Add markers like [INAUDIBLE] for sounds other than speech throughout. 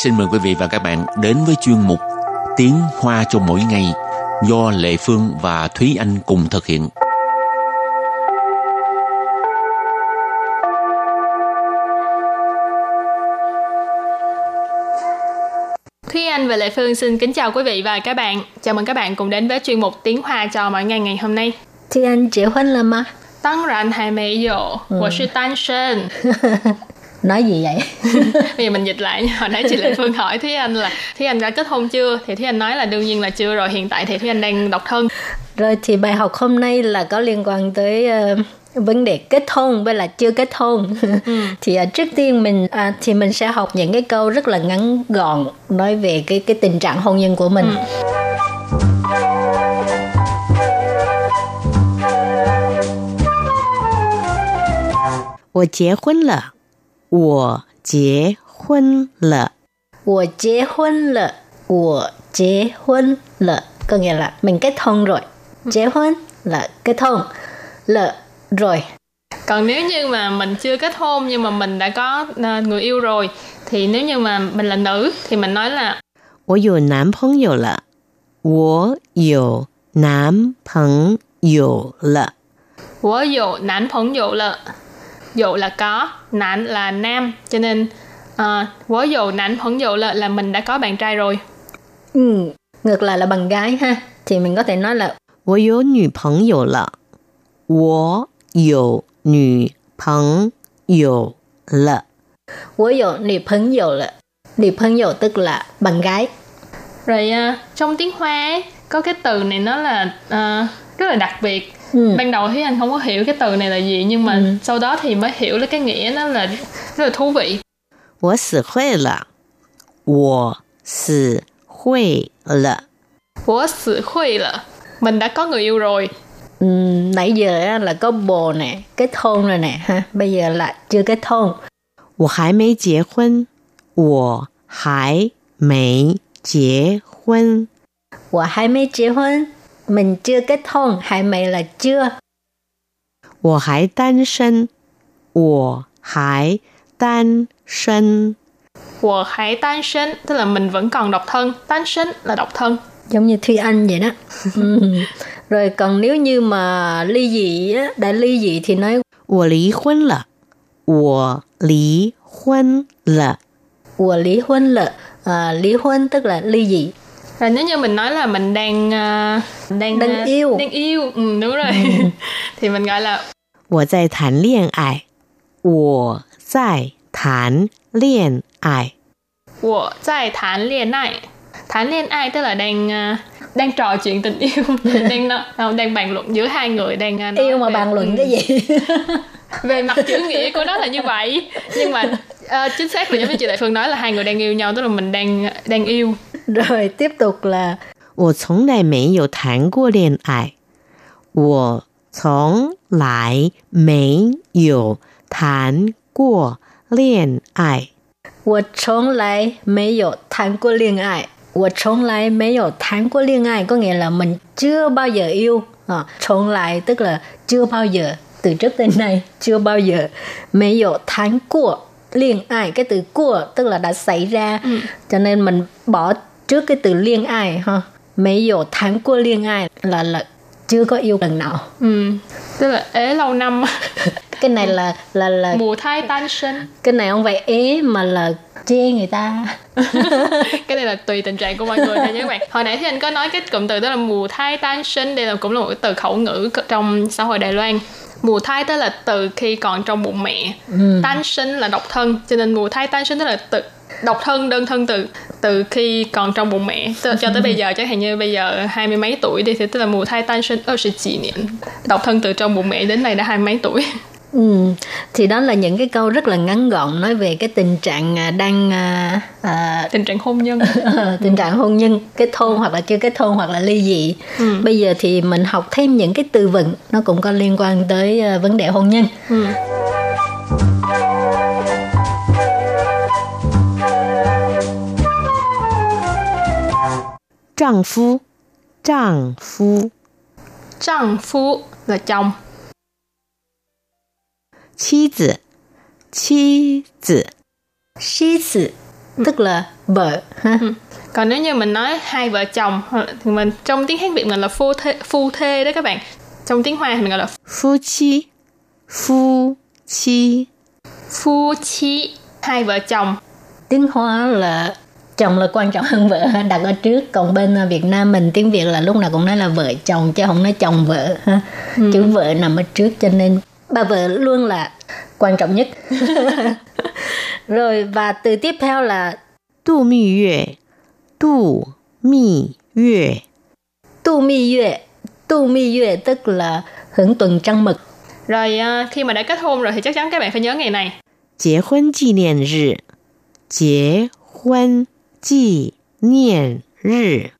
xin mời quý vị và các bạn đến với chuyên mục Tiếng Hoa cho mỗi ngày do Lệ Phương và Thúy Anh cùng thực hiện. Thúy Anh và Lệ Phương xin kính chào quý vị và các bạn. Chào mừng các bạn cùng đến với chuyên mục Tiếng Hoa cho mỗi ngày ngày hôm nay. 既然结婚了吗？当然还没有，我是单身。 [LAUGHS] nói gì vậy [LAUGHS] Bây giờ mình dịch lại nha. hồi nãy chị Lệ Phương hỏi Thúy Anh là Thúy Anh đã kết hôn chưa thì Thúy Anh nói là đương nhiên là chưa rồi hiện tại thì Thúy Anh đang độc thân rồi thì bài học hôm nay là có liên quan tới ờ, vấn đề kết hôn với là chưa kết hôn [LAUGHS] thì ờ, trước tiên mình à, thì mình sẽ học những cái câu rất là ngắn gọn nói về cái cái tình trạng hôn nhân của mình “我结婚了， 我结婚了，我结婚了我结婚了 có nghĩa là mình kết hôn rồi kết hôn là kết hôn lợ rồi còn nếu như mà mình chưa kết hôn nhưng mà mình đã có ờ, người yêu rồi thì nếu như mà mình là nữ thì mình nói là 我有男朋友了，我有男朋友了， Wo dụ nán phóng dụ là dụ là có nán là nam cho nên uh, wo dụ nán phóng dụ là là mình đã có bạn trai rồi ừ. ngược lại là bằng gái ha thì mình có thể nói là 我有女朋友了，我有女朋友了，我有女朋友了女朋友tức là bạn gái rồi ờ, trong tiếng hoa ấy, có cái từ này nó là ờ, rất là đặc biệt ừ. ban đầu thì anh không có hiểu cái từ này là gì nhưng mà sau đó thì mới hiểu được cái nghĩa nó là rất là thú vị 我死会了，我死会了， của sự khuy là mình đã có người yêu rồi Ừ, nãy giờ á, là có bồ nè kết hôn rồi nè ha bây giờ là chưa kết hôn 我还没结婚，我还没结婚。 我还没结婚 mình chưa kết hôn hay mày là chưa 我还单身，我还单身， của hãy tan sinh tức là mình vẫn còn độc thân tan sinh là độc thân giống như Thúy Anh vậy đó ừ. [LAUGHS] rồi còn nếu như mà ly dị á, đã ly dị thì nói 我离婚了，我离婚了， của lý hôn lợ à, lý hôn tức là ly dị rồi nếu như mình nói là mình đang ờ, đang Đang ờ, yêu. đang yêu ừ, đúng rồi [LAUGHS] thì mình gọi là 我在谈恋爱，我在谈恋爱， của tại thán liên ai thán liên ai tức là đang ờ, đang trò chuyện tình yêu [LAUGHS] đang nói- không, đang bàn luận giữa hai người đang ờ, nói yêu mà về- bàn luận ừ, cái gì [LAUGHS] về mặt chữ nghĩa của nó là như vậy nhưng mà ờ, chính xác là giống như chị đại phương nói là hai người đang yêu nhau tức là mình đang đang yêu rồi [LAUGHS] tiếp tục là 我从来没有谈过恋爱，我从来没有谈过恋爱。我从来没有谈过恋爱我从来没有谈过恋爱 có nghĩa là mình chưa bao giờ yêu à, 从来 tức là chưa bao giờ từ trước đến nay [LAUGHS] chưa bao giờ 没有谈过恋爱cái từ của tức là đã xảy ra cho nên mình bỏ trước cái từ liên ai ha. Mấy dụ tháng của liên ai là là chưa có yêu lần nào. Ừ. Tức là ế lâu năm. [LAUGHS] Cái này là là là mù thai tan sinh cái này không phải ế mà là chê người ta. [LAUGHS] Cái này là tùy tình trạng của mọi người thôi nhé các bạn. Hồi nãy thì anh có nói cái cụm từ đó là mù thai tan sinh đây là cũng là một cái từ khẩu ngữ trong xã hội đài loan. Mù thai tức là từ khi còn trong bụng mẹ. Ừ. tan sinh là độc thân cho nên mù thai tan sinh tức là từ độc thân đơn thân từ từ khi còn trong bụng mẹ Tức là cho tới bây giờ chẳng hạn như bây giờ hai mươi mấy tuổi đi thì tức là mùa thai tan sinh ở sự chỉ niệm độc thân từ trong bụng mẹ đến nay đã hai mấy tuổi [LAUGHS] Ừ, thì đó là những cái câu rất là ngắn gọn nói về cái tình trạng à, đang à, à, tình trạng hôn nhân [LAUGHS] tình trạng hôn nhân kết hôn hoặc là chưa kết hôn hoặc là ly dị. Bây giờ thì mình học thêm những cái từ vựng nó cũng có liên quan tới à, vấn đề hôn nhân. ừ. 丈夫，丈夫， 丈夫 là chồng 妻子，妻子，妻子 tức là vợ ha [LAUGHS] Ừ. còn nếu như mình nói hai vợ chồng hoặc là- thì mình trong tiếng hán việt mình là phu thê phu thê đó các bạn trong tiếng hoa thì mình gọi là夫妻，夫妻， phu chi hai vợ chồng tiếng hoa là chồng là quan trọng hơn vợ đặt ở trước. Còn bên à, Việt Nam mình tiếng Việt là lúc nào cũng nói là vợ chồng chứ không nói chồng vợ ha. Ừ. chữ vợ nằm ở trước cho nên bà vợ luôn là quan trọng nhất. [LAUGHS] Rồi và từ tiếp theo là tu mi yue tu mi yue. Tu mi yue tu mi yue tức là hưởng tuần trăng mật rồi à, khi mà đã kết hôn rồi thì chắc chắn các bạn phải nhớ ngày này. Kết 纪念日，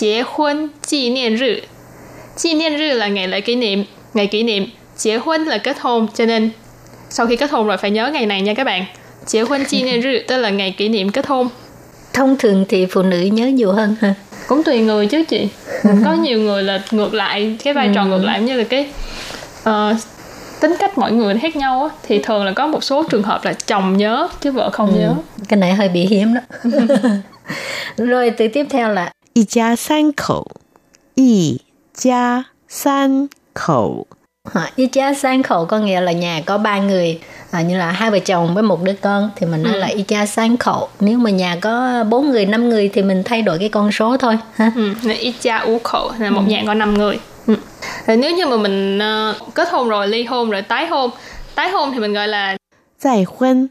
Kết hôn kỷ niệm rư Kỷ niệm rư là ngày lễ kỷ niệm Ngày kỷ niệm Kết hôn là kết hôn Cho nên sau khi kết hôn rồi phải nhớ ngày này nha các bạn Kết hôn kỷ niệm rư Tức là ngày kỷ niệm kết hôn thông thường thì phụ nữ nhớ nhiều hơn ha Cũng tùy người chứ chị [LAUGHS] Có nhiều người là ngược lại Cái vai trò ngược lại giống như là cái ờ, tính cách mọi người khác nhau á, thì thường là có một số trường hợp là chồng nhớ chứ vợ không ừ. nhớ cái này hơi bị hiếm đó [LAUGHS] rồi từ tiếp theo là y gia san khẩu y gia san khẩu y cha san khẩu có nghĩa là nhà có ba người à, như là hai vợ chồng với một đứa con thì mình nói ừ. là y cha san khẩu nếu mà nhà có bốn người năm người thì mình thay đổi cái con số thôi ha ừ. y cha u khẩu là một ừ. nhà có năm người ừ thì nếu như mà mình uh, kết hôn rồi ly hôn rồi tái hôn tái hôn thì mình gọi là giải hôn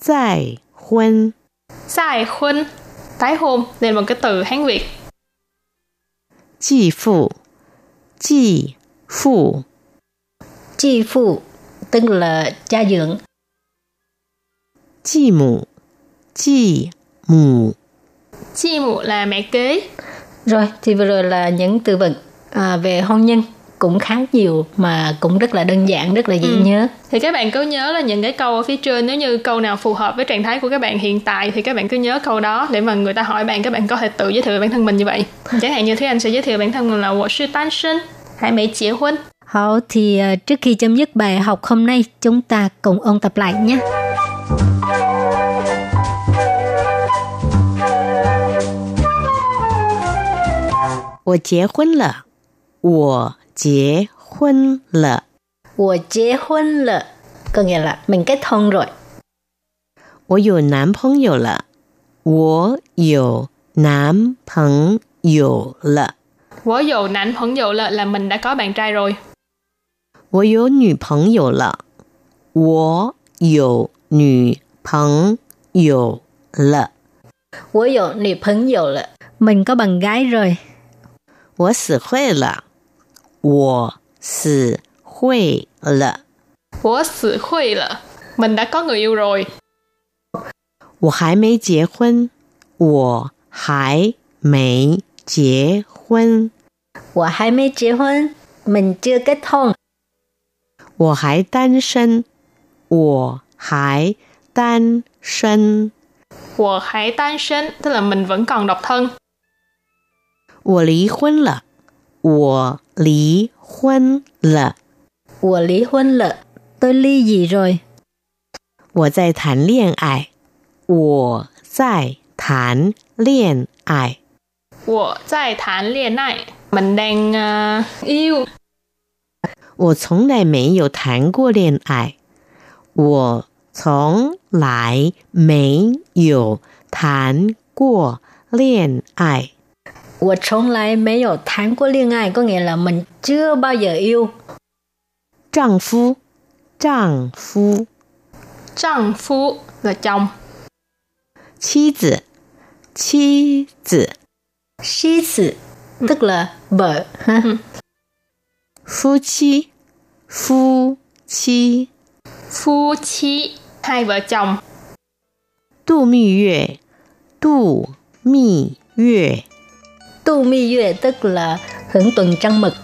giải hôn giải hôn tái hôn đây là một cái từ hán việt. Chị phụ. Chị phụ. Chị phụ tức là cha dưỡng. Chị mụ. Chị mụ. Chị mụ là mẹ kế. Rồi thì vừa rồi là những từ vựng à, về hôn nhân cũng khá nhiều mà cũng rất là đơn giản rất là dễ nhớ Thì các bạn cứ nhớ là những cái câu ở phía trên nếu như câu nào phù hợp với trạng thái của các bạn hiện tại thì các bạn cứ nhớ câu đó để mà người ta hỏi bạn các bạn có thể tự giới thiệu về bản thân mình như vậy. Chẳng hạn như Thúy Anh sẽ giới thiệu bản thân mình là 我是单身还没结婚 Hảo thì à, trước khi chấm dứt bài học hôm nay chúng ta cùng ôn tập lại nhé. 我结婚了，我 结婚了，我结婚了 có nghĩa là mình kết hôn rồi. 我有男朋友了，我有男朋友了， 我有男朋友了 là mình đã có bạn trai rồi. 我有女朋友了，我有女朋友了，我有女朋友了 mình có bạn gái rồi. 我死会了， 我死会了，我死会了 mình đã có người yêu rồi. 我还没结婚，我还没结婚，我还没结婚 mình chưa kết hôn. 我还单身，我还单身，我还单身 tức là mình vẫn còn độc thân. 我离婚了， 我离婚了，我离婚了 tôi ly dị rồi. 我在谈恋爱，我在谈恋爱，我在谈恋爱 mình đang ờ, yêu. 我从来没有谈过恋爱，我从来没有谈过恋爱。 我从来没有谈过恋爱 có nghĩa là mình chưa bao giờ yêu. 丈夫，丈夫，丈夫 là chồng. 妻子，妻子， Sĩ tử tức là vợ ha. 夫妻，夫妻，夫妻 hai vợ chồng. 度蜜月，度蜜月， Tu mi yue tức là hưởng tuần trăng mật.